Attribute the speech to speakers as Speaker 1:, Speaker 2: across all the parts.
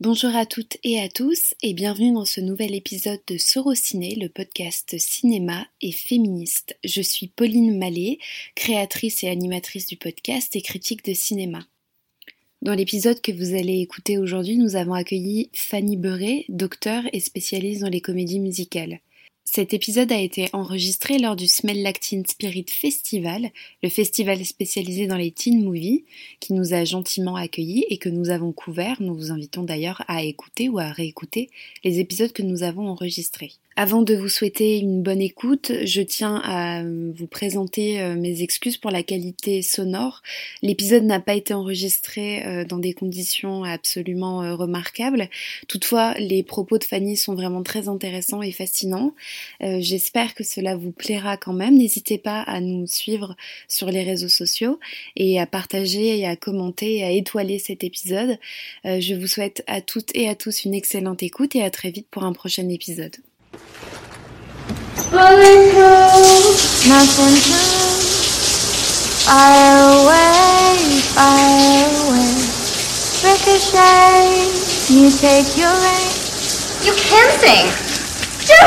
Speaker 1: Bonjour à toutes et à tous et bienvenue dans ce nouvel épisode de Sorociné, le podcast cinéma et féministe. Je suis Pauline Mallet, créatrice et animatrice du podcast et critique de cinéma. Dans l'épisode que vous allez écouter aujourd'hui, nous avons accueilli Fanny Beuret, docteur et spécialiste dans les comédies musicales. Cet épisode a été enregistré lors du Smell Like Spirit Festival, le festival spécialisé dans les teen movies, qui nous a gentiment accueillis et que nous avons couvert. Nous vous invitons d'ailleurs à écouter ou à réécouter les épisodes que nous avons enregistrés. Avant de vous souhaiter une bonne écoute, je tiens à vous présenter euh, mes excuses pour la qualité sonore. L'épisode n'a pas été enregistré euh, dans des conditions absolument euh, remarquables. Toutefois, les propos de Fanny sont vraiment très intéressants et fascinants. J'espère que cela vous plaira quand même. N'hésitez pas à nous suivre sur les réseaux sociaux et à partager et à commenter et à étoiler cet épisode. Je vous souhaite à toutes et à tous une excellente écoute et à très vite pour un prochain épisode. Through nothing new. Fire away, fire away. Ricochet, you take your aim.
Speaker 2: You can sing. Do.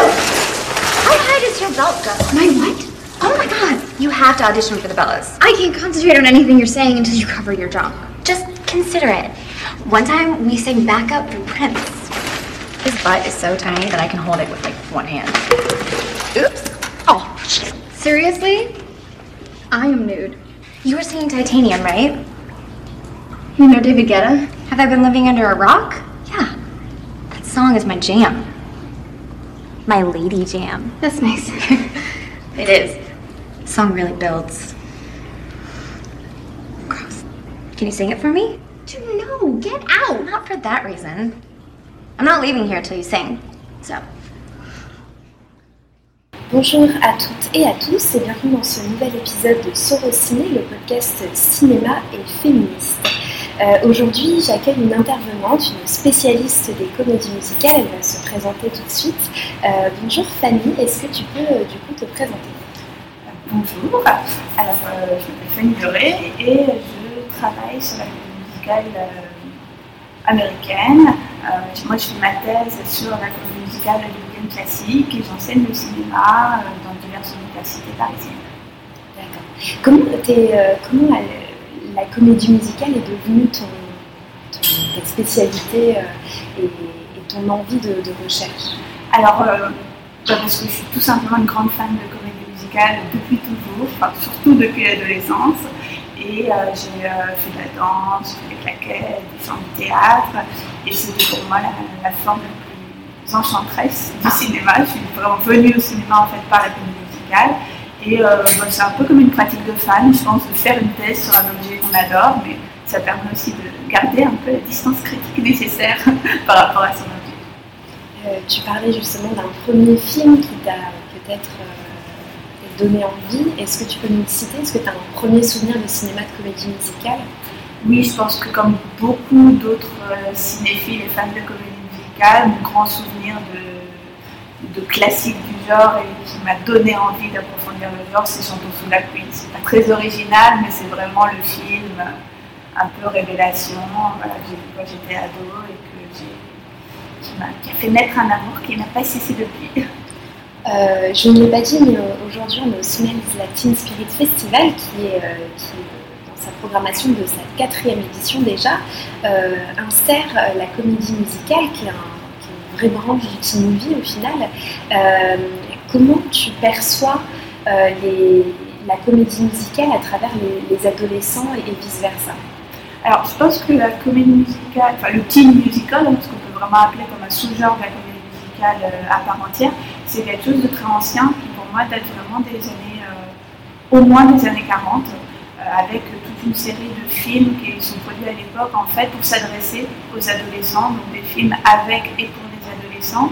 Speaker 2: How high does your belt go?
Speaker 3: My what?
Speaker 2: Oh my god. You have to audition for the Bellas. I can't concentrate on anything you're saying until you cover your jump. Just consider it. One time we sang backup for Prince. Butt is so tiny that I can hold it with like one hand. Oops. Oh, seriously? I am nude. You were singing Titanium, right?
Speaker 3: You know David Guetta?
Speaker 2: Have I been living under a rock? Yeah. That song is my jam. My lady jam.
Speaker 3: That's nice.
Speaker 2: it is. The song really builds. Gross. Can you sing it for me?
Speaker 3: Dude, no, get out.
Speaker 2: Not for that reason. I'm not leaving here until you sing. So.
Speaker 1: Bonjour à toutes et à tous et bienvenue dans ce nouvel épisode de Sorociné, le podcast cinéma et féministe. Euh, Aujourd'hui, j'accueille une intervenante, une spécialiste des comédies musicales. Elle va se présenter tout de suite. Euh, bonjour Fanny, est-ce que tu peux euh, du coup te présenter?
Speaker 4: Bonjour, alors euh, je m'appelle Fanny Doré et je travaille sur la comédie musicale euh, américaine. Euh, moi, je fais ma thèse sur la comédie musicale hollywoodienne classique et j'enseigne le cinéma euh, dans diverses universités parisiennes.
Speaker 1: D'accord. Comment, t'es, euh, comment la, la comédie musicale est devenue ton, ton- ta spécialité et, et ton envie de, de recherche?
Speaker 4: Alors, bah, parce que je suis tout simplement une grande fan de comédie musicale depuis toujours, enfin, surtout depuis l'adolescence. Et euh, j'ai euh, fait de la danse, j'ai fait des claquettes, des chants de théâtre. Et c'était pour moi la, la forme la plus enchanteresse du cinéma. Je suis vraiment venue au cinéma en fait par la comédie musicale. Et euh, bah, c'est un peu comme une pratique de fan, je pense, de faire une thèse sur un objet qu'on adore, mais ça permet aussi de garder un peu la distance critique nécessaire par rapport à son objet.
Speaker 1: Euh, Tu parlais justement d'un premier film qui t'a peut-être donné envie. Est-ce que tu peux nous citer Est-ce que tu as un premier souvenir de cinéma de comédie musicale?
Speaker 4: Oui, je pense que comme beaucoup d'autres euh, cinéphiles et fans de comédie musicale, mon grand souvenir de, classique du genre et qui m'a donné envie d'approfondir le genre, c'est Chantons sous la pluie. C'est pas très original, mais c'est vraiment le film un peu révélation voilà, vu quand j'étais ado et que qui a fait naître un amour qui n'a pas cessé depuis.
Speaker 1: Euh, Je ne l'ai pas aujourd'hui on est au Smells Teen Spirit Festival qui est, euh, qui est dans sa programmation de sa quatrième édition déjà, euh, insère euh, la comédie musicale qui est, un, une vraie branche du teen movie au final. Comment tu perçois la comédie musicale à travers les, les adolescents et, et vice-versa?
Speaker 4: Alors, je pense que la comédie musicale, enfin le teen musical, hein, ce qu'on peut vraiment appeler comme un sous-genre de la comédie euh, à part entière, c'est quelque chose de très ancien qui pour moi date vraiment des années, euh, au moins des années 40, euh, avec toute une série de films qui sont produits à l'époque en fait pour s'adresser aux adolescents, donc des films avec et pour des adolescents,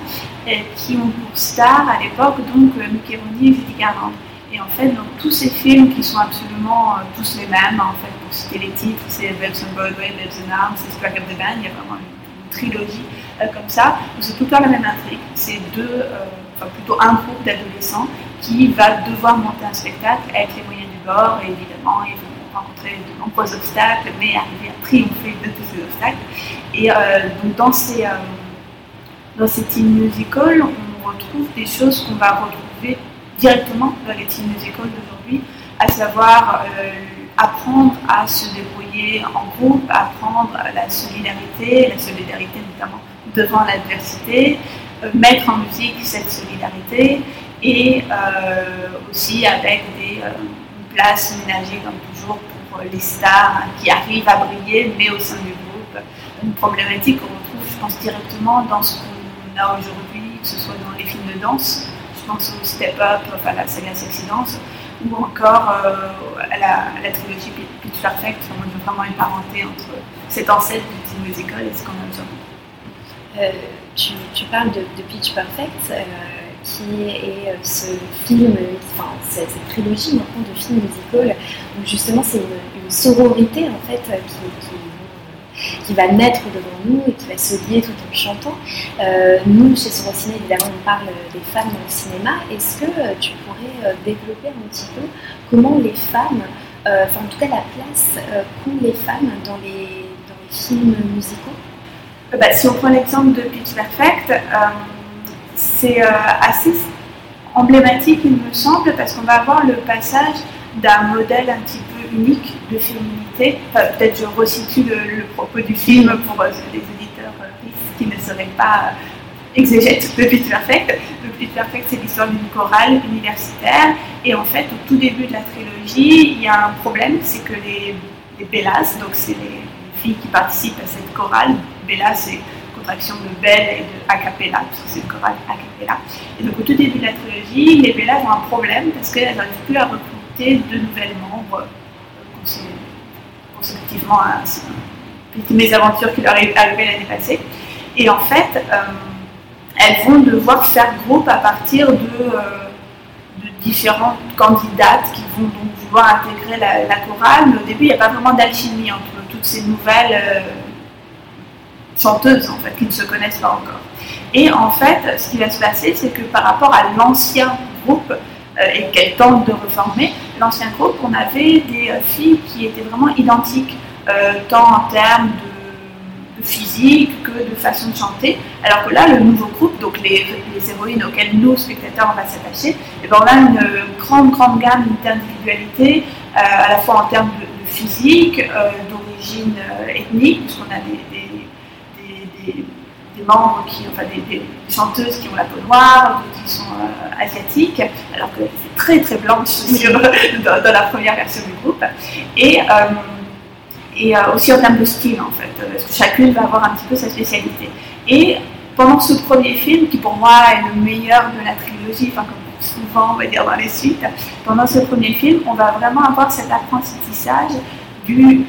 Speaker 4: qui ont pour star à l'époque donc Mickey Rooney et Judy Garland. Et en fait, dans tous ces films qui sont absolument tous les mêmes, en fait, pour citer les titres, c'est Babes on Broadway, Babes in Arms, c'est Strike Up the Band, il y a vraiment une trilogie euh, comme ça, c'est tout le la même intrigue. C'est deux, euh, plutôt un groupe d'adolescents qui va devoir monter un spectacle avec les moyens du bord, et évidemment, ils vont rencontrer de nombreux obstacles, mais arriver à triompher de tous ces obstacles. Et donc dans ces, dans ces musicals, on retrouve des choses qu'on va retrouver directement dans les teen musicals d'aujourd'hui, à savoir apprendre à se débrouiller en groupe, apprendre la solidarité, la solidarité notamment devant l'adversité, euh, mettre en musique cette solidarité et euh, aussi avec des euh, places ménagées comme toujours pour les stars qui arrivent à briller mais au sein du groupe. Une problématique qu'on retrouve, je pense, directement dans ce qu'on a aujourd'hui, que ce soit dans les films de danse, je pense au Step Up, enfin la saga Sexy Dance, ou encore à, la, trilogie Pitch Perfect. On a vraiment une parenté entre cet ancêtre du musical et ce qu'on a aujourd'hui.
Speaker 1: Euh, tu, parles de, Pitch Perfect, euh, qui est euh, ce film, enfin cette, trilogie de films musicals, où justement c'est une, sororité en fait qui, va naître devant nous et qui va se lier tout en chantant. nous, chez Sorociné, évidemment, on parle des femmes dans le cinéma. Est-ce que tu pourrais développer un petit peu comment les femmes, enfin en tout cas la place qu'ont les femmes dans les, dans les films musicaux?
Speaker 4: Euh, bah, si on prend l'exemple de Pitch Perfect, euh, c'est euh, assez emblématique, il me semble, parce qu'on va avoir le passage d'un modèle un petit peu unique de féminité. Peut-être je resitue le, propos du film pour les éditeurs qui ne seraient pas exégètes de Pitch Perfect. Le Perfect, c'est l'histoire d'une chorale universitaire. Et en fait, au tout début de la trilogie, il y a un problème, c'est que les, Bellas, donc c'est les filles qui participent à cette chorale, Bella, c'est contraction de Belle et de Acapella, parce que c'est une chorale Acapella. Et donc au tout début de la trilogie, les Bellas ont un problème parce qu'elles n'arrivent plus à recruter de nouvelles membres euh, consécutivement à petite mésaventure qui leur est arrivée l'année passée. Et en fait, euh, elles vont devoir faire groupe à partir de, euh, différentes candidates qui vont donc vouloir intégrer la, chorale. Mais au début, il n'y a pas vraiment d'alchimie entre toutes ces nouvelles chanteuses en fait, qui ne se connaissent pas encore. Et en fait, ce qui va se passer, c'est que par rapport à l'ancien groupe, euh, et qu'elle tente de reformer, l'ancien groupe, on avait des euh, filles qui étaient vraiment identiques, euh, tant en termes de, physique que de façon de chanter, alors que là, le nouveau groupe, donc les, héroïnes auxquelles nous, spectateurs, on va s'attacher, et eh ben on a une grande, grande gamme d'individualité, à la fois en termes de, physique, d'origine ethnique, puisqu'on a des, qui, enfin des, chanteuses qui ont la peau noire, qui sont euh, asiatiques, alors que c'est très très blanche dans, la première version du groupe. Et, euh, et euh, aussi en termes de style en fait, parce que chacune va avoir un petit peu sa spécialité. Et pendant ce premier film, qui pour moi est le meilleur de la trilogie, enfin comme souvent on va dire dans les suites, pendant ce premier film, on va vraiment avoir cet apprentissage du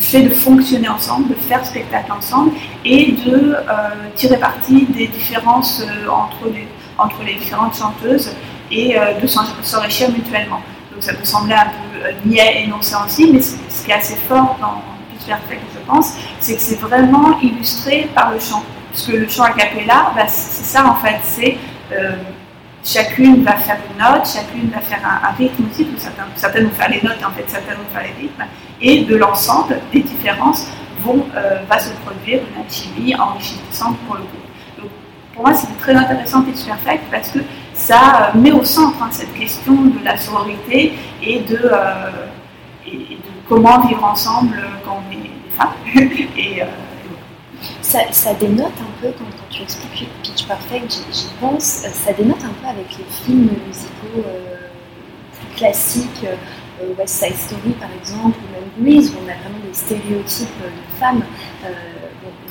Speaker 4: fait de fonctionner ensemble, de faire spectacle ensemble et de euh, tirer parti des différences euh, entre, les, différentes chanteuses et euh, de s'enrichir mutuellement. Donc ça peut sembler un peu niais et non aussi, mais ce qui est assez fort dans Pitch Perfect, je pense, c'est que c'est vraiment illustré par le chant. Parce que le chant a cappella, bah, c'est ça en fait, c'est chacune va faire une note, chacune va faire un, rythme aussi, certaines, certaines, vont faire les notes, en fait, certaines vont faire les rythmes, et de l'ensemble des différences vont, euh, va se produire une alchimie enrichissante pour le groupe. Donc, pour moi, c'est très intéressant Pitch Perfect parce que ça euh, met au centre hein, cette question de la sororité et de, euh, et, de comment vivre ensemble quand on est des femmes. et,
Speaker 1: ça, dénote un peu, quand, tu expliques Pitch Perfect, j'y pense, ça dénote un peu avec les films musicaux classiques, West Side Story par exemple, ou même Grease, où on a vraiment des stéréotypes de femmes. Euh,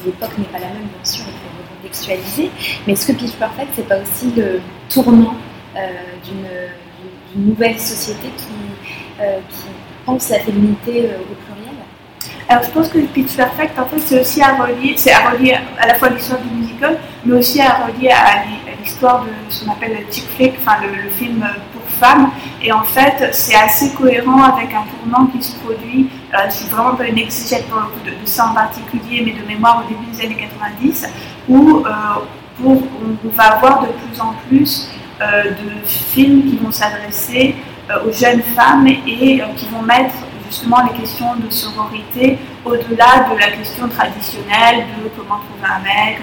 Speaker 1: l'époque n'est pas la même, bien sûr, il faut recontextualiser. Mais est-ce que Pitch Perfect, c'est pas aussi le tournant euh, d'une nouvelle société qui, euh, qui pense la féminité au pluriel
Speaker 4: alors je pense que Pitch Perfect, en fait, c'est aussi à relier, à relier à la fois l'histoire du musical, mais aussi à relier à l'histoire de ce qu'on appelle le chick flick, enfin le, film Et en fait, c'est assez cohérent avec un tournant qui se produit. Euh, c'est vraiment pas une exégète pour le coup de, ça en particulier, mais de mémoire au début des années 90, où euh, on, va avoir de plus en plus euh, de films qui vont s'adresser aux jeunes femmes et qui vont mettre justement les questions de sororité au-delà de la question traditionnelle de comment trouver un mec,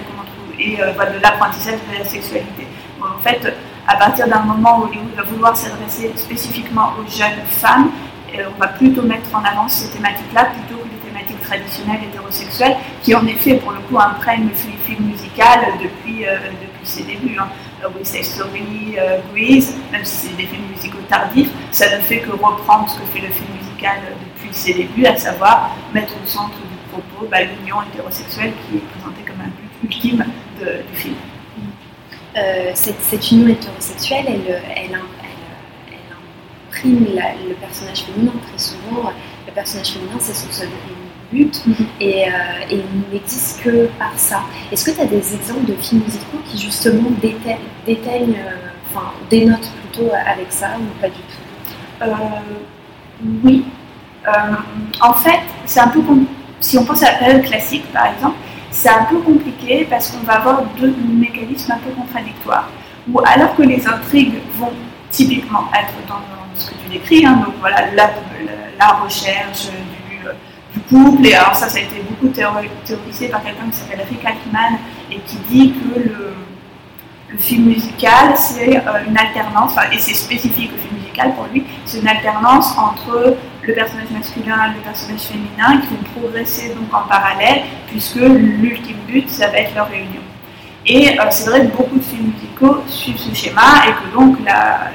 Speaker 4: et de l'apprentissage de la sexualité. en fait, à partir d'un moment où Hollywood va vouloir s'adresser spécifiquement aux jeunes femmes, on va plutôt mettre en avant ces thématiques-là plutôt que les thématiques traditionnelles hétérosexuelles qui en effet pour le coup imprègnent le film musical depuis, euh, depuis ses débuts. Hein. West Story, euh, Grease, même si c'est des films musicaux tardifs, ça ne fait que reprendre ce que fait le film musical depuis ses débuts, à savoir mettre au centre du propos bah, l'union hétérosexuelle qui est présentée comme un but ultime du film.
Speaker 1: Euh, cette, union hétérosexuelle, elle, elle, imprime le personnage féminin. Très souvent, le personnage féminin, c'est son seul but mhm. et, euh, et, il n'existe que par ça. Est-ce que tu as des exemples de films musicaux qui justement déteignent, euh, enfin, dénotent plutôt avec ça ou pas du tout?
Speaker 4: Oui. en fait, c'est un peu comme si on pense à la période classique, par exemple, c'est un peu compliqué parce qu'on va avoir deux mécanismes un peu contradictoires. Où alors que les intrigues vont typiquement être dans ce que tu décris, hein, donc voilà, la, recherche du, couple, et alors ça, ça a été beaucoup théorisé par quelqu'un qui s'appelle Rick Altman et qui dit que le, le film musical, c'est euh, une alternance, et c'est spécifique au film musical pour lui, c'est une alternance entre le personnage masculin et le personnage féminin qui vont progresser donc en parallèle, puisque l'ultime but, ça va être leur réunion. Et euh, c'est vrai que beaucoup de films musicaux suivent ce schéma et que donc la,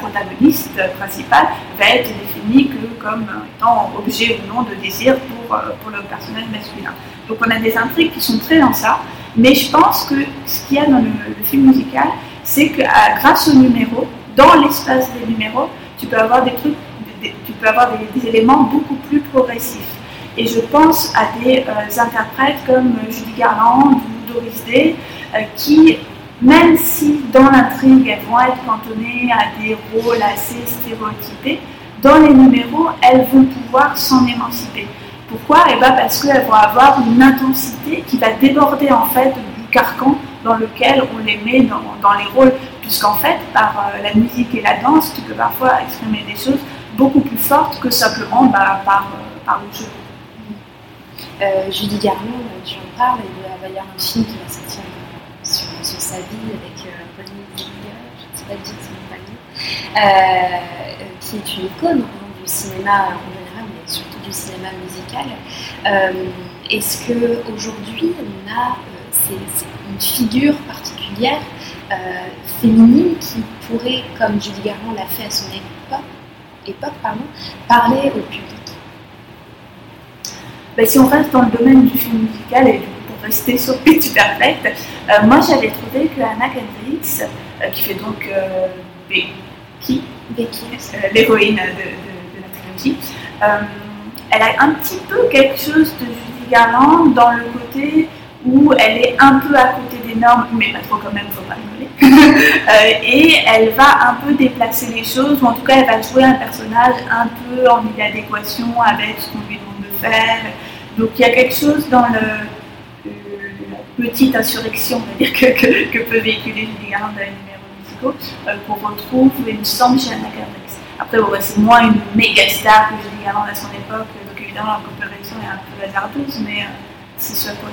Speaker 4: protagoniste principale va être définie que comme étant objet ou non de désir pour, euh, pour le personnage masculin. Donc on a des intrigues qui sont très dans ça, mais je pense que ce qu'il y a dans le, film musical, c'est que grâce aux numéros, dans l'espace des numéros, tu peux avoir des trucs tu peux avoir des, éléments beaucoup plus progressifs. Et je pense à des euh, interprètes comme Judy Garland ou Doris Day, euh, qui, même si dans l'intrigue elles vont être cantonnées à des rôles assez stéréotypés, dans les numéros, elles vont pouvoir s'en émanciper. Pourquoi? Eh bien parce qu'elles vont avoir une intensité qui va déborder en fait du carcan dans lequel on les met dans, les rôles, puisqu'en fait, par euh, la musique et la danse, tu peux parfois exprimer des choses beaucoup plus forte que simplement bah, par, euh, le jeu.
Speaker 1: Euh, Julie Garland, tu en parles, il va y avoir un film qui va sortir euh, sur, sa vie avec euh, Pauline je ne sais pas dire son nom, euh, qui est une icône hein, du cinéma en général, mais surtout du cinéma musical. Est-ce qu'aujourd'hui, on a une figure particulière féminine qui pourrait, comme Julie Garland l'a fait à son époque, époque pardon, parler au public.
Speaker 4: Ben, Si on reste dans le domaine du film musical et pour rester sur Pitch Perfect, euh, moi j'avais trouvé que Anna Kendricks, euh, qui fait donc euh, Becky, Becky l'héroïne de, la trilogie, elle a un petit peu quelque chose de Judy Garland dans le côté où elle est un peu à côté des normes, mais pas trop quand même, faut pas rigoler. Euh, et elle va un peu déplacer les choses, ou en tout cas elle va jouer un personnage un peu en inadéquation avec ce qu'on lui demande de faire. Donc il y a quelque chose dans le, petite insurrection, on va dire, que, que, peut véhiculer les numéros musicaux, euh, qu'on retrouve, il me semble, chez Anna Kendricks. Après, c'est moins une méga star que Julie Garland à son époque, donc évidemment la comparaison est un peu hasardeuse, mais euh, c'est ce à quoi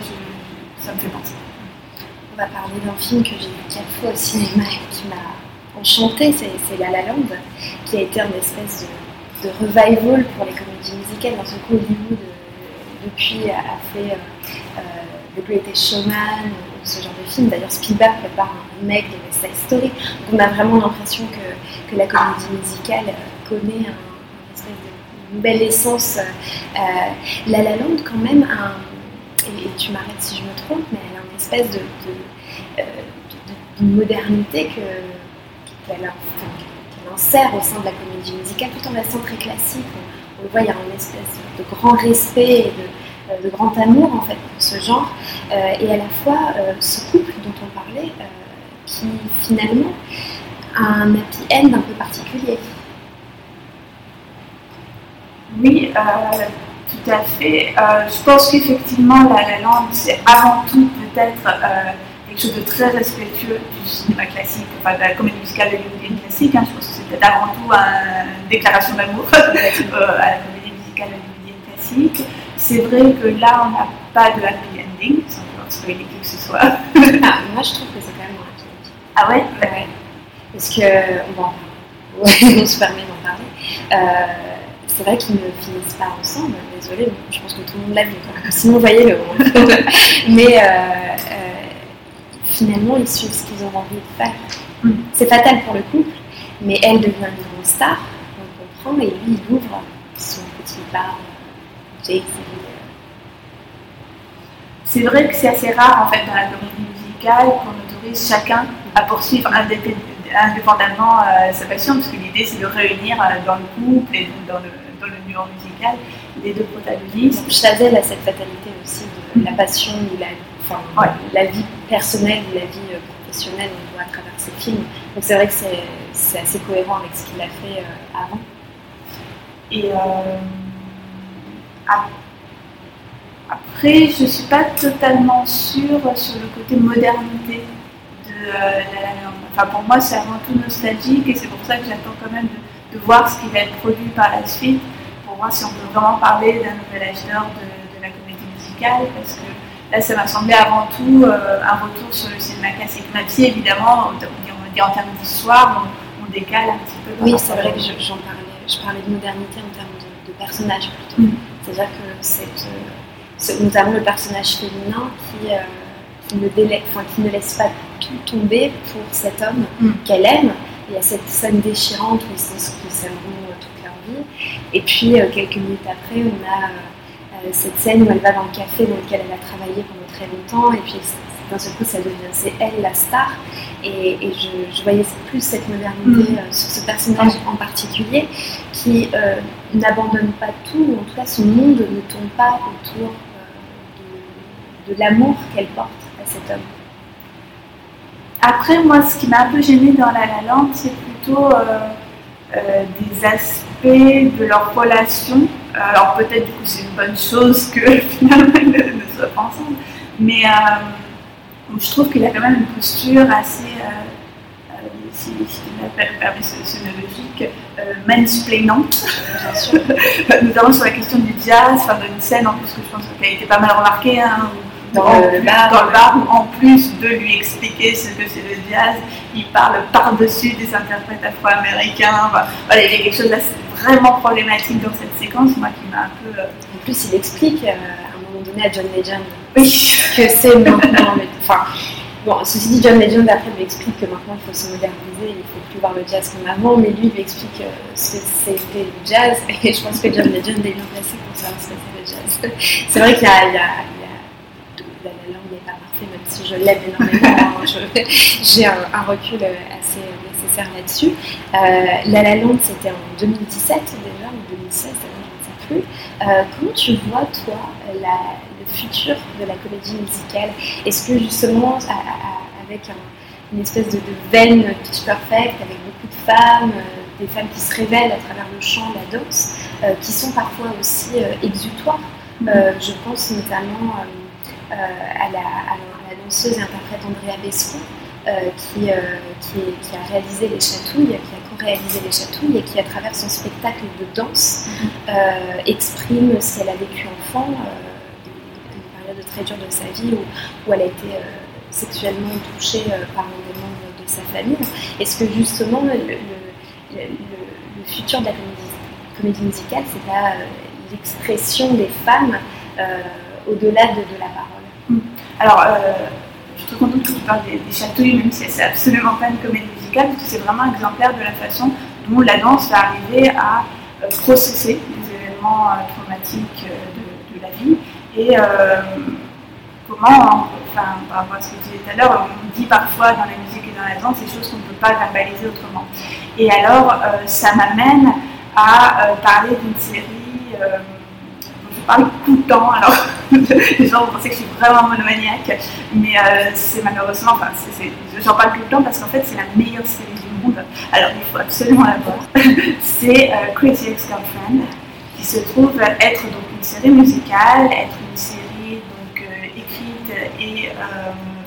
Speaker 4: ça me fait penser.
Speaker 1: On va parler d'un film que j'ai vu quatre fois au cinéma et qui m'a enchanté, c'est La La Land, qui a été une espèce de, revival pour les comédies musicales. Dans ce coup, Hollywood, euh, depuis, a fait euh, euh, The Greatest Showman, ce genre de film. D'ailleurs, Spielberg prépare un remake de West Side. Donc on a vraiment l'impression que, la comédie musicale connaît un, espèce de nouvelle essence. La La Land, quand même, un et, tu m'arrêtes si je me trompe, mais espèce de, euh, modernité qu'elle insère au sein de la comédie musicale, tout en restant très classique. On, le voit, il y a une espèce de grand respect et de, euh, grand amour en fait pour ce genre, euh, et à la fois ce couple dont on parlait, qui finalement a un happy end un peu particulier.
Speaker 4: Oui, tout à fait. Euh, je pense qu'effectivement, la, langue, c'est avant tout peut-être euh, quelque chose de très respectueux du cinéma classique, enfin de la comédie musicale hollywoodienne classique. Hein. Je pense que c'est peut-être avant tout une déclaration d'amour à la comédie musicale hollywoodienne classique. C'est vrai que là, on n'a pas de happy ending, sans vouloir spoiler qui que ce soit. ah,
Speaker 1: moi, je trouve que c'est quand même un happy ending.
Speaker 4: Ah ouais?
Speaker 1: Ouais. Parce que, bon, on se permet d'en parler. Euh, c'est vrai qu'ils ne finissent pas ensemble, désolé, je pense que tout le monde l'a vu, sinon voyez-le. Mais euh, euh, finalement, ils suivent ce qu'ils ont envie de faire. Mm. C'est fatal pour le couple, mais elle devient une grande star, on comprend, et lui, il ouvre son petit bar, Jake,
Speaker 4: c'est vrai que c'est assez rare en fait dans la comédie musicale qu'on autorise chacun à poursuivre indépendamment euh, sa passion, parce que l'idée c'est de réunir euh, dans le couple et dans le, le nuance musical les deux protagonistes.
Speaker 1: Chazelle a cette fatalité aussi de la passion ou la, enfin, la vie personnelle ou la vie euh, professionnelle on voit à travers ses films. Donc c'est vrai que c'est assez cohérent avec ce qu'il a fait avant.
Speaker 4: Et après, je ne suis pas totalement sûre sur le côté modernité de euh, la Enfin, pour moi, c'est avant tout nostalgique et c'est pour ça que j'attends quand même de, voir ce qui va être produit par la suite si on peut vraiment parler d'un nouvel âge d'or de, la comédie musicale parce que là, ça m'a semblé avant tout euh, un retour sur le cinéma classique. Même si, évidemment, on, dit en termes d'histoire, on, décale un petit peu.
Speaker 1: Oui, c'est vrai que j'en parlais. Je parlais de modernité en termes de, personnages plutôt. Mm. C'est-à-dire que cette notamment le personnage féminin qui, euh, qui, ne qui, ne laisse pas tout tomber pour cet homme mm. qu'elle aime. Il y a cette scène déchirante où ils disent qu'ils s'aimeront euh, toute leur vie. Et puis, euh, quelques minutes après, on a cette scène où elle va dans le café dans lequel elle a travaillé pendant très longtemps. Et puis, d'un seul coup, ça devient, c'est elle la star. Et, je, voyais plus cette modernité mm. sur ce personnage en particulier qui n'abandonne pas tout, en tout cas son monde ne tombe pas autour de l'amour qu'elle porte à cet homme.
Speaker 4: Après, moi, ce qui m'a un peu gênée dans La La Land, c'est plutôt euh, euh, des aspects de leur relation. Alors peut-être du coup c'est une bonne chose que finalement ils ne, soient pas ensemble, mais euh, je trouve qu'il a quand même une posture assez, si, si permet ce, logique, mansplainante, notamment sur la question du jazz, enfin d'une scène en plus que je pense qu'elle a été pas mal remarquée, hein, dans, le, bar, dans le bar, où en plus de lui expliquer ce que c'est le jazz, il parle par-dessus des interprètes afro-américains. voilà, il y a quelque chose d'assez vraiment problématique dans cette séquence, moi qui m'a un peu. Euh,
Speaker 1: en plus, il explique euh, à un moment donné à John Legend que c'est maintenant. enfin, bon, ceci dit, John Legend après lui explique que maintenant il faut se moderniser, il ne faut plus voir le jazz comme avant, mais lui il lui explique euh, ce que c'était le jazz, et je pense que John Legend est bien placé pour savoir ce que c'est le jazz. C'est vrai qu'il y a, il y a la langue n'est pas parfaite, même si je l'aime énormément, hein, j'ai un, recul euh, assez nécessaire là-dessus. Euh, la La Land, c'était en 2017 déjà, ou 2016, je ne sais plus. Euh, comment tu vois, toi, le futur de la comédie musicale? Est-ce que justement, avec une espèce de, veine pitch perfect, avec beaucoup de femmes, des femmes qui se révèlent à travers le chant, la danse, qui sont parfois aussi exutoires? Je pense notamment à la, danseuse et interprète Andrea Bescon, euh, qui, euh, qui, qui, a réalisé Les Chatouilles, qui a co-réalisé Les Chatouilles et qui, à travers son spectacle de danse, mhm. exprime ce qu'elle a vécu enfant, une période très dure de sa vie où, où elle a été sexuellement touchée par un des membres de sa famille. Est-ce que justement le, le, le, futur de la comédie, comédie musicale, c'est pas l'expression des femmes au-delà de, de, la parole?
Speaker 4: Alors, euh, je suis très contente que tu parles des, chatouilles, même si c'est absolument pas une comédie musicale, parce que c'est vraiment exemplaire de la façon dont la danse va arriver à euh, processer les événements euh, traumatiques de, la vie et comment, enfin, par rapport à ce que tu disais tout à l'heure, on dit parfois dans la musique et dans la danse des choses qu'on ne peut pas verbaliser autrement. Et alors, ça m'amène à parler d'une série parle tout le temps, alors les gens vont que je suis vraiment monomaniaque, mais euh, c'est malheureusement, enfin, j'en parle tout le temps parce qu'en fait c'est la meilleure série du monde, alors il faut absolument la voir. c'est euh, Crazy Ex-Girlfriend, qui se trouve être donc une série musicale, être une série euh, écrite et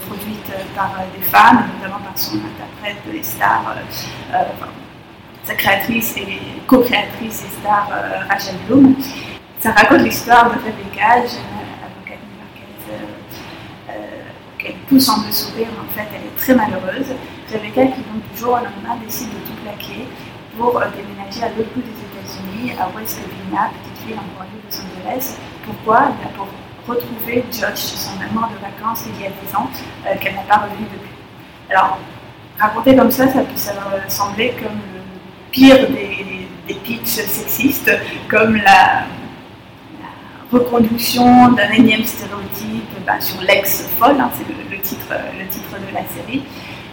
Speaker 4: produite par des femmes, notamment par son interprète les stars, sa créatrice et co-créatrice et star Rachel Bloom. Ça raconte l'histoire de Rebecca, pousse en dessous en fait, elle est très malheureuse. Rebecca qui donc du jour au lendemain décide de tout plaquer pour déménager à l'autre bout des États-Unis, à West Covina, petite ville en banlieue de Los Angeles. Pourquoi? Pour retrouver Josh, son amour de vacances il y a 10 ans, euh, qu'elle n'a pas revu depuis. Alors, raconter comme ça, ça peut sembler comme le pire des, des pitchs sexistes, comme la, reconduction d'un énième stéréotype bah, sur l'ex-folle, hein, c'est le, titre, le titre de la série.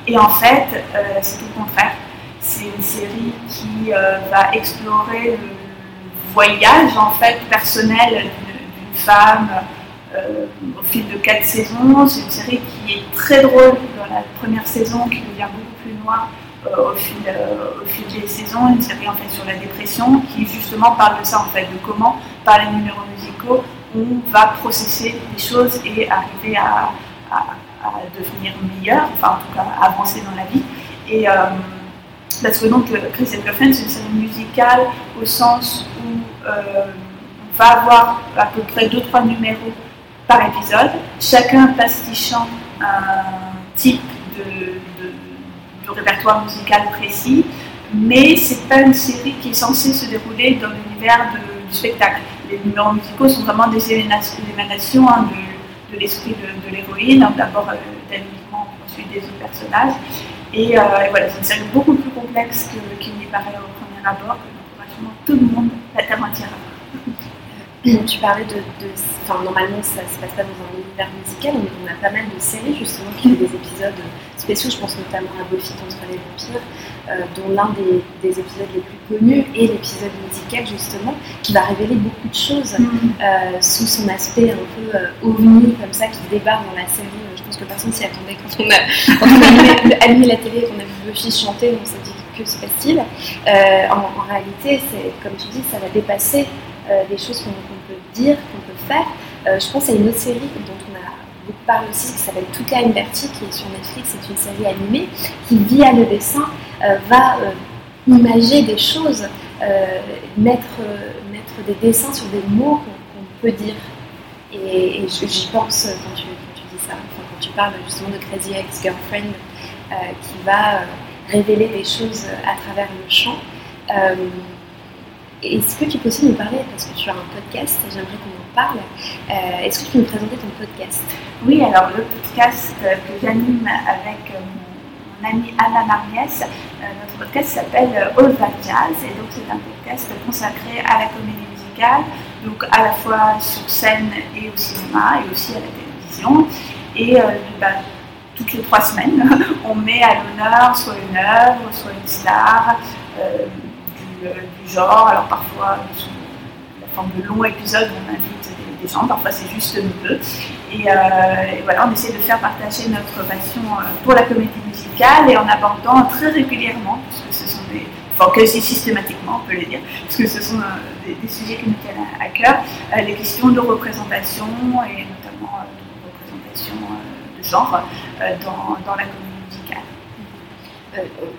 Speaker 4: Et en fait, euh, c'est tout le contraire. C'est une série qui euh, va explorer le voyage en fait personnel d'une femme euh, au fil de quatre saisons. C'est une série qui est très drôle dans la première saison, qui devient beaucoup plus noire au, fil, au fil des saisons. Une série en fait sur la dépression qui justement parle de ça en fait, de comment par les numéros musicaux on va processer les choses et arriver à, devenir meilleur, enfin en tout cas avancer dans la vie. Et parce que donc Chris and Girlfriend, c'est une série musicale au sens où euh, on va avoir à peu près 2-3 numéros par épisode, chacun pastichant un type de, répertoire musical précis, mais c'est pas une série qui est censée se dérouler dans l'univers du spectacle. Les numéros musicaux sont vraiment des émanations hein, de, l'esprit de, l'héroïne, d'abord euh, ensuite des autres personnages. Euh, et, voilà, c'est une série beaucoup plus complexe qu'il n'y paraît au premier abord, que tout le monde, la terre entière.
Speaker 1: Tu parlais de, Enfin, normalement, ça se passe pas dans un univers musical, mais on a pas mal de séries justement qui ont des épisodes spéciaux. Je pense notamment à Buffy contre les vampires, euh, dont l'un des, épisodes les plus connus est l'épisode musical justement, qui va révéler beaucoup de choses mm. euh, sous son aspect un peu ovni comme ça qui débarque dans la série pense que personne s'y attendait quand on a, allumé, la télé et qu'on a vu Buffy chanter, on s'est dit que se passe-t-il euh, en, réalité, comme tu dis, ça va dépasser euh, des choses qu'on peut dire, qu'on peut faire. Euh, je pense à une autre série dont on a beaucoup parlé aussi, qui s'appelle Tuka Inverti, qui est sur Netflix, c'est une série animée qui, via le dessin, va imager des choses, mettre, mettre des dessins sur des mots qu'on peut dire. Et, j'y pense quand tu, tu parles justement de Crazy Ex-Girlfriend euh, qui va euh, révéler des choses à travers le chant. Euh, est-ce que tu peux aussi nous parler, parce que tu as un podcast, j'aimerais qu'on en parle, est-ce que tu peux nous présenter ton podcast?
Speaker 4: Oui, alors le podcast que j'anime avec mon amie Anna Marniès, notre podcast s'appelle All That Jazz, et donc c'est un podcast consacré à la comédie musicale, donc à la fois sur scène et au cinéma, et aussi à la télévision. Et euh, bah, toutes les trois semaines, on met à l'honneur soit une œuvre, soit une star euh, du, genre. Alors parfois, sous la forme de longs épisodes, on invite des, gens, parfois c'est juste nous deux. Et, euh, et, voilà, on essaie de faire partager notre passion pour la comédie musicale et en abordant très régulièrement, puisque ce sont des, enfin quasi systématiquement, on peut le dire, parce que ce sont des, des, sujets qui nous tiennent à, cœur, les questions de représentation et notamment euh, de genre euh, dans, dans la.
Speaker 1: Euh,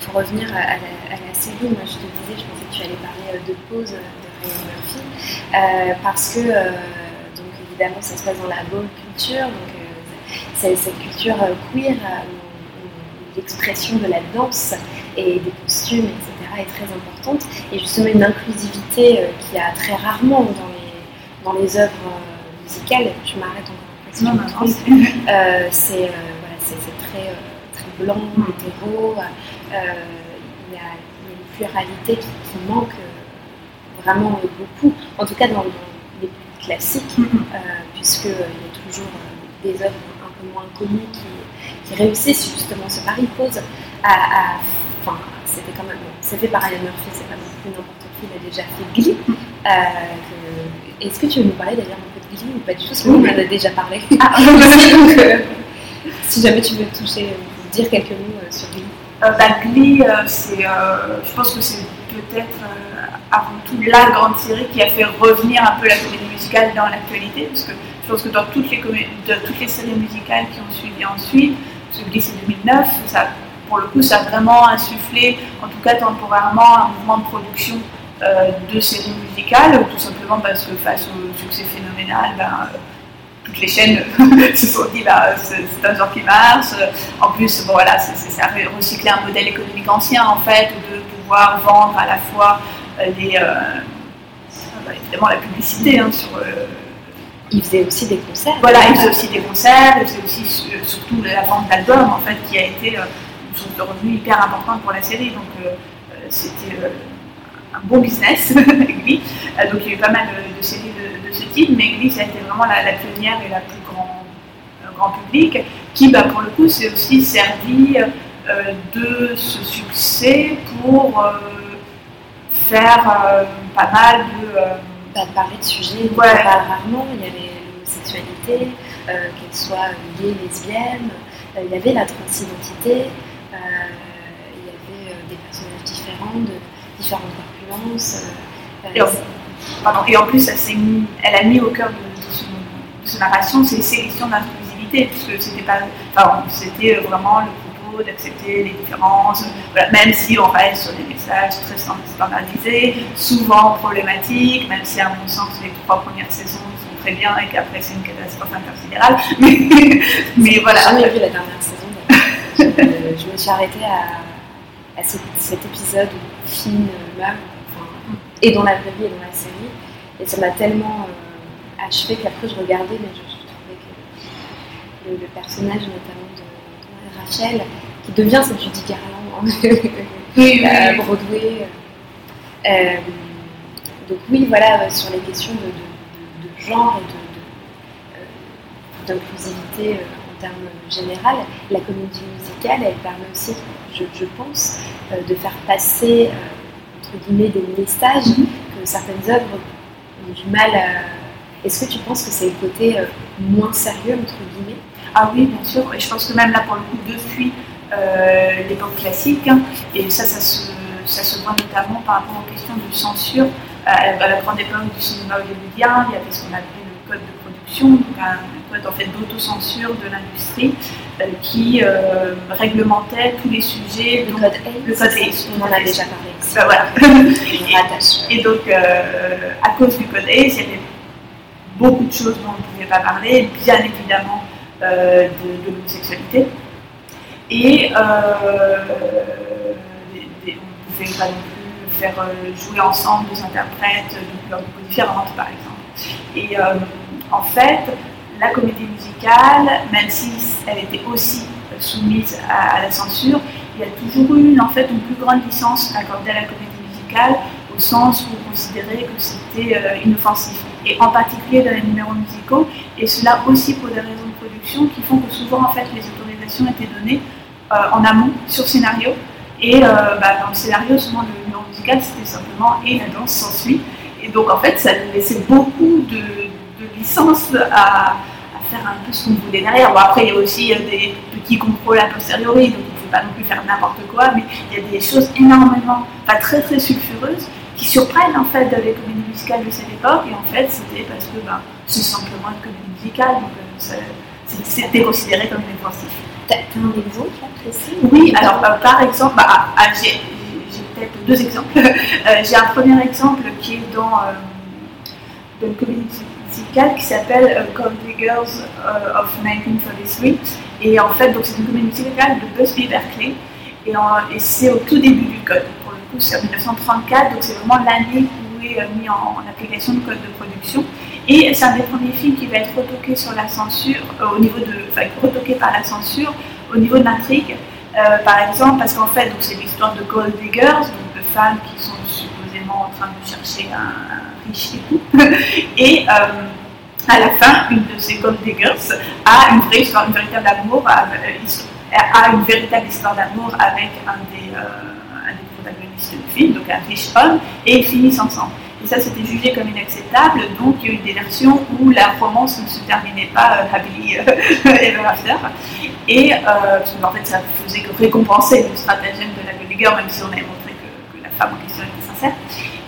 Speaker 1: pour revenir à la, série, moi je te disais, je pensais que tu allais parler de pause de Ryan Murphy, parce que, donc évidemment, ça se passe dans la bonne culture, donc c'est cette culture queer où, l'expression de la danse et des costumes, etc., est très importante, et justement une inclusivité qui a très rarement dans les, dans les œuvres musicales. Tu m'arrêtes encore non, non, non, euh, c'est voilà, euh, très blanc, hétéro. Euh, il y, a une pluralité qui, manque vraiment beaucoup, en tout cas dans, les plus classiques, mm. puisqu'il y a toujours des œuvres un peu moins connues qui, qui réussissent justement ce pari pose à, enfin, c'était quand même, c'est fait par Ryan Murphy, c'est pas non plus n'importe qui, il a déjà fait Glee. Euh, Est-ce que tu veux nous parler d'ailleurs ou pas du tout, parce qu'on en a déjà parlé. Ah. Donc, euh, si jamais tu veux toucher, dire quelques mots euh, sur Glee.
Speaker 4: Euh, bah, Glee, c'est, je pense que c'est peut-être avant tout la grande série qui a fait revenir un peu la comédie musicale dans l'actualité, parce que Je pense que dans toutes les, dans toutes les séries musicales qui ont suivi ensuite, celui c'est 2009, ça, pour le coup, ça a vraiment insufflé, en tout cas temporairement, un mouvement de production euh, de séries musicales, tout simplement parce que face au succès phénoménal, ben, toutes les chaînes se sont dit bah, c'est un genre qui marche. En plus, bon, voilà, ça a recyclé un modèle économique ancien en fait, de pouvoir vendre à la fois euh, les, euh, bah, évidemment la publicité hein, sur. Euh,
Speaker 1: il faisait aussi des concerts.
Speaker 4: Voilà, il faisait aussi des concerts, il faisait aussi surtout la vente d'albums en fait, qui a été une source de revenus hyper importante pour la série. Donc c'était un bon business avec lui. donc il y a eu pas mal de, séries de, ce type, mais Glee, a été vraiment la, pionnière et la plus grand, grand public, qui bah, pour le coup s'est aussi servi de ce succès pour faire euh, pas mal de.
Speaker 1: Euh, bah, parler de sujets ouais. rarement. Il y avait l'homosexualité, euh, qu'elle soit gay, lesbienne, il y avait la transidentité, il y avait des personnages différents, de différentes corpulences.
Speaker 4: Et et, en, plus, elle, a mis au cœur de, son, narration ces, questions d'inclusivité, puisque c'était pas, enfin, c'était vraiment le d'accepter les différences, même si on reste sur des messages très standardisés, souvent problématiques, même si à mon sens les trois premières saisons sont très bien et qu'après c'est une catastrophe intersidérale. Mais, mais voilà.
Speaker 1: J'ai jamais vu la dernière saison. je, je, me suis arrêtée à, cet épisode où Finn meurt, et dans la vraie vie et dans la série, et ça m'a tellement euh, achevé qu'après je regardais, mais je, trouvais que le, le personnage notamment de Rachel, qui devient cette Judy Garland oui, Broadway. Euh, donc oui, voilà, sur les questions de, genre et euh, d'inclusivité euh, en termes généraux, la comédie musicale, elle permet aussi, je, pense, de faire passer, entre guillemets, des messages que certaines œuvres ont du mal à... Est-ce que tu penses que c'est le côté moins sérieux, entre guillemets?
Speaker 4: Ah oui, bien sûr, et je pense que même là, pour le coup, depuis euh, l'époque classique. Hein. et ça, ça se, ça se voit notamment par rapport aux questions de censure. Euh, à la grande époque du cinéma hollywoodien, il y avait ce qu'on appelait le code de production, donc un, en fait d'autocensure de l'industrie euh, qui réglementait tous les sujets.
Speaker 1: Le code
Speaker 4: le
Speaker 1: on en a déjà parlé.
Speaker 4: Ben, voilà. et, et, donc, à cause du code il y avait beaucoup de choses dont on ne pouvait pas parler, bien évidemment de, de l'homosexualité. Et euh, on ne pouvait pas non plus faire euh, jouer ensemble des interprètes de couleurs différentes, par exemple. Et euh, en fait, la comédie musicale, même si elle était aussi soumise à, la censure, il y a toujours eu en fait une plus grande licence accordée à la comédie musicale au sens où on considérait que c'était inoffensif, et en particulier dans les numéros musicaux, et cela aussi pour des raisons de production qui font que souvent en fait les autorisations étaient données euh, en amont sur scénario. Et euh, bah, dans le scénario, souvent le numéro musical, c'était simplement et la danse s'ensuit. Et donc en fait, ça laissait beaucoup de, de licence à, faire un peu ce qu'on voulait derrière. Bon, après, il y a aussi des petits contrôles a posteriori, donc il ne faut pas non plus faire n'importe quoi, mais il y a des choses énormément, pas très très sulfureuses, qui surprennent en fait les comédies musicales de cette époque. Et en fait, c'était parce que ben, c'est simplement une comédie musicale, donc euh, c'était considéré comme une offensif.
Speaker 1: T'as un exemple précis
Speaker 4: Oui, alors euh, par exemple, bah, ah, ah, j'ai peut-être deux exemples. Euh, j'ai un premier exemple qui est dans, euh, une comédie qui s'appelle Country Girls of 1933. Et en fait, c'est une comédie musicale de Busby Berkeley. Et, c'est au tout début du code. Pour le coup, c'est en 1934, donc c'est vraiment l'année où est mis en, application le code de production. Et c'est un des premiers films qui va être retoqué sur la censure, au niveau de, enfin, retoqué par la censure au niveau de l'intrigue, euh, par exemple, parce qu'en fait, c'est l'histoire de gold diggers, donc de femmes qui sont train de chercher un, riche époux. Et euh, à la fin, une de ces gold diggers a une vraie histoire, une véritable amour, euh, a une véritable histoire d'amour avec un des, un des protagonistes du film, donc un riche homme, et ils finissent ensemble. Et ça, c'était jugé comme inacceptable. Donc, il y a eu des versions où la romance ne se terminait pas euh, happily euh, ever after. Et euh, en fait, ça faisait que récompenser le stratagème de la Gulliger, même si on avait montré que, la femme en question était sincère.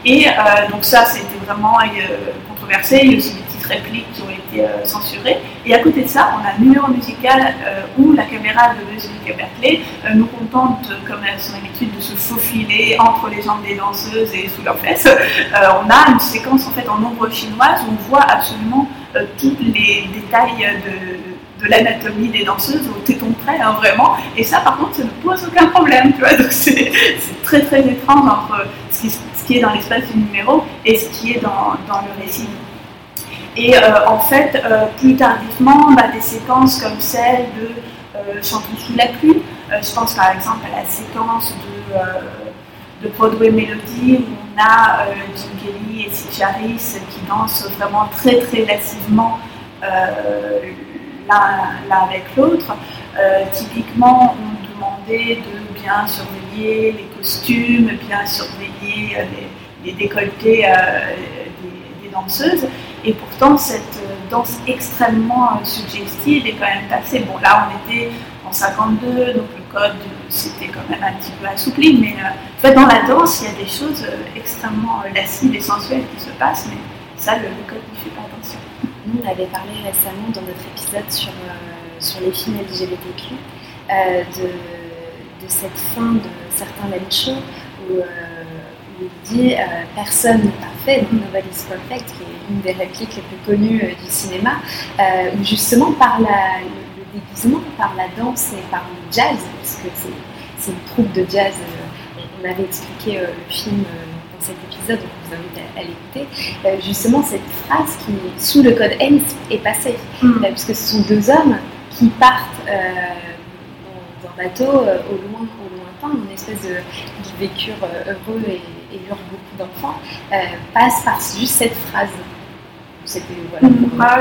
Speaker 4: Et donc ça, c'était vraiment contre controversé. Il y a aussi des petites répliques qui ont été euh, censurées. Et à côté de ça, on a un numéro musical euh, où la caméra de Musique Berkeley euh, nous contente, comme à son habitude, de se faufiler entre les jambes des danseuses et sous leurs fesses. on a une séquence en fait en ombre chinoise où on voit absolument tous les détails de, l'anatomie des danseuses au téton près, hein, vraiment. Et ça, par contre, ça ne pose aucun problème. Donc c'est très très étrange entre ce qui, ce qui est dans l'espace du numéro et ce qui est dans, le récit. Et euh, en fait, euh, plus tardivement, bah, des séquences comme celle de euh, sous la pluie, je pense par exemple à la séquence de, de Broadway Melody où on a Jim et Sid Harris qui dansent vraiment très très lascivement l'un avec l'autre. typiquement, on demandait de bien surveiller les costumes, bien surveiller les, décolletés des, danseuses. Et pourtant, cette euh, danse extrêmement euh, suggestive est quand même passée. Bon, là, on était en 52, donc le code s'était quand même un petit peu assoupli, mais euh, en fait, dans la danse, il y a des choses extrêmement lascives et sensuelles qui se passent, mais ça, le, code n'y fait pas attention.
Speaker 1: Nous, on avait parlé récemment dans notre épisode sur, sur les films LGBTQ de, de, cette fin de certains live shows où il dit euh, Personne n'est parfait, donc Nobody is perfect, qui est une des répliques les plus connues euh, du cinéma, euh, où justement par la, le, déguisement, par la danse et par le jazz, puisque c'est une troupe de jazz, on avait expliqué le film dans cet épisode, donc je vous invite à, l'écouter, justement cette phrase qui, sous le code N, est passée, mm. puisque ce sont deux hommes qui partent dans un bateau au loin, au une espèce de, de vécure heureux et et eurent beaucoup d'enfants, euh, passe par juste cette phrase.
Speaker 4: C'était, voilà, mm. ah,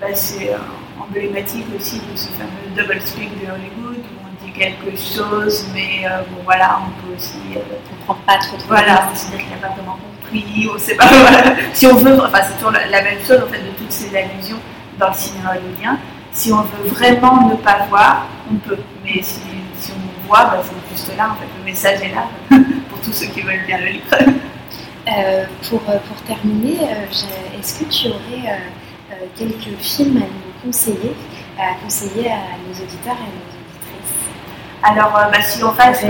Speaker 4: bah, c'est, euh, emblématique aussi de ce fameux double speak de Hollywood où on dit quelque chose, mais euh, bon voilà, on peut aussi.
Speaker 1: on comprend pas trop, trop
Speaker 4: Voilà, c'est-à-dire qu'il n'a pas vraiment compris, on sait pas. Si on veut, enfin, c'est toujours la, même chose en fait de toutes ces allusions dans le cinéma hollywoodien. Si on veut vraiment ne pas voir, on peut. Mais si, voit, bah, c'est juste là, en fait, le message est là. tous ceux qui veulent bien le lire.
Speaker 1: Euh, pour, euh, pour, terminer, euh, est-ce que tu aurais quelques films à nous conseiller, à conseiller à nos auditeurs et à nos auditrices?
Speaker 4: Alors, bah, si on reste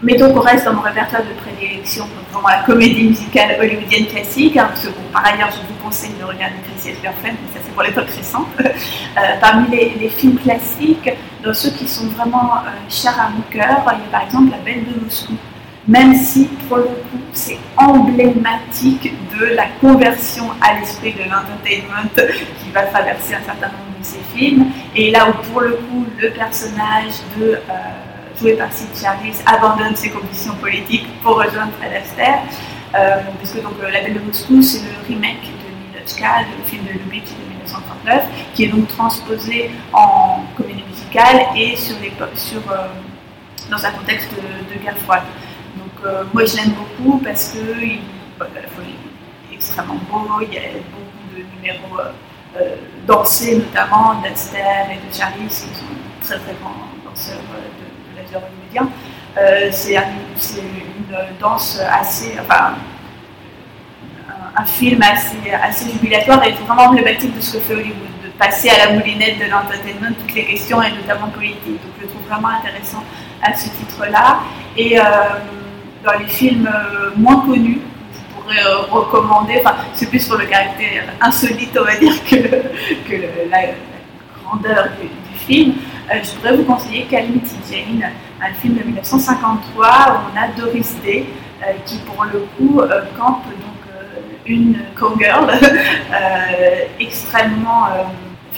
Speaker 4: dans... Mettons qu'on reste dans mon répertoire de prédilection, vraiment la comédie musicale hollywoodienne classique, hein, parce que par ailleurs, je vous conseille de regarder Tracy Friend, mais ça c'est pour l'époque récente. parmi les, films classiques, ceux qui sont vraiment euh, chers à mon cœur, il y a par exemple La Belle de Moscou. Même si, pour le coup, c'est emblématique de la conversion à l'esprit de l'entertainment qui va traverser un certain nombre de ces films. Et là où, pour le coup, le personnage de, euh, joué par Sid Charles abandonne ses conditions politiques pour rejoindre Fred Astaire. Euh, puisque donc, La Belle de Moscou, c'est le remake de Milochka, le film de Lubitsch de 1939, qui est donc transposé en comédie et sur les, euh, dans un contexte de, guerre froide. Donc euh, moi je l'aime beaucoup parce que il, est extrêmement beau, il y a beaucoup de numéros euh, dansés notamment d'Aster et de Charlie qui sont très très grands danseurs de, de hollywoodien. c'est une danse assez, enfin, un, film assez, assez jubilatoire et vraiment emblématique de ce que fait Hollywood passer à la moulinette de l'entertainment toutes les questions et notamment politiques. Donc je le trouve vraiment intéressant à ce titre-là. Et euh, dans les films euh, moins connus, je pourrais euh, recommander, enfin c'est plus pour le caractère insolite on va dire que, que la, grandeur du, film, je pourrais vous conseiller Calamity Jane, un film de 1953 où on a Doris Day qui pour le coup campe donc une cowgirl extrêmement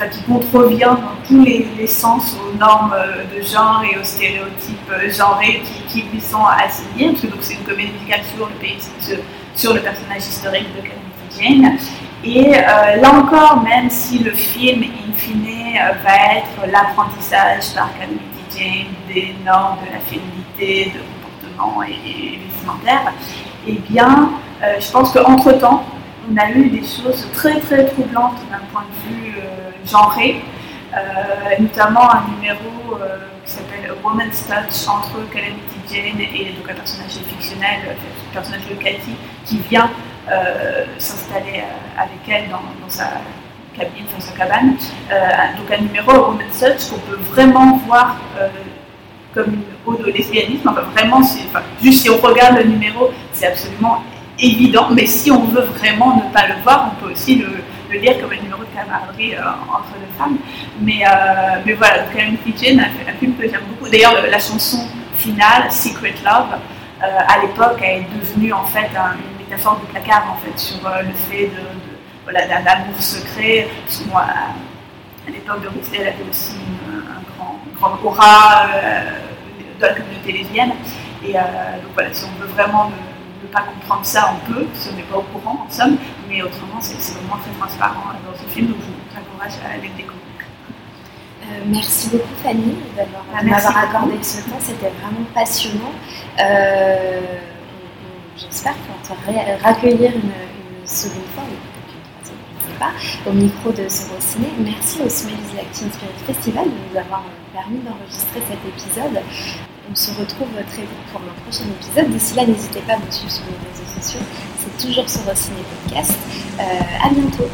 Speaker 4: qui contrevient dans tous les, sens aux normes euh, de genre et aux stéréotypes euh, genrés qui, lui sont assignés, parce que c'est une comédie musicale sur le, sur le personnage historique de Calamity Jane. Et euh, là encore, même si le film, in fine, va être l'apprentissage par Calamity Jane des normes de la féminité, de comportement et, vestimentaire, eh bien, je pense qu'entre-temps, on a eu des choses très très troublantes d'un point de vue genré, euh, notamment un numéro euh, qui s'appelle Woman's Touch entre Calamity Jane et donc un personnage fictionnel, le personnage de Cathy, qui vient s'installer avec elle dans, sa cabine, dans sa cabane. donc un numéro à Women's Touch qu'on peut vraiment voir comme une ode au lesbianisme. Enfin, vraiment, juste si on regarde le numéro, c'est absolument évident. Mais si on veut vraiment ne pas le voir, on peut aussi le, le lire comme un numéro de camaraderie euh, entre deux femmes. Mais, euh, mais voilà, Karen Kitchen, un, un film que j'aime beaucoup. D'ailleurs, la chanson finale, Secret Love, euh, à l'époque, est devenue en fait une métaphore du placard en fait sur le fait de, voilà, d'un amour secret. Parce que moi, à l'époque de Ruth, elle avait aussi un grand, une grande aura de la communauté lesbienne. Et donc voilà, si on veut vraiment ne pas comprendre ça, on peut, si on n'est pas au courant en somme, mais autrement c'est vraiment très transparent dans ce film, donc je vous encourage à aller le découvrir.
Speaker 1: Euh, merci beaucoup Fanny d'avoir ah, accordé ce temps, c'était vraiment passionnant. Euh, j'espère qu'on va raccueillir une, seconde fois, je ne sais pas, au micro de Sorociné. Merci au Smells Acting Spirit Festival de nous avoir permis d'enregistrer cet épisode. On se retrouve très vite pour un prochain épisode. D'ici là, n'hésitez pas à me suivre sur les réseaux sociaux. C'est toujours sur Ciné Podcast. Euh, à bientôt.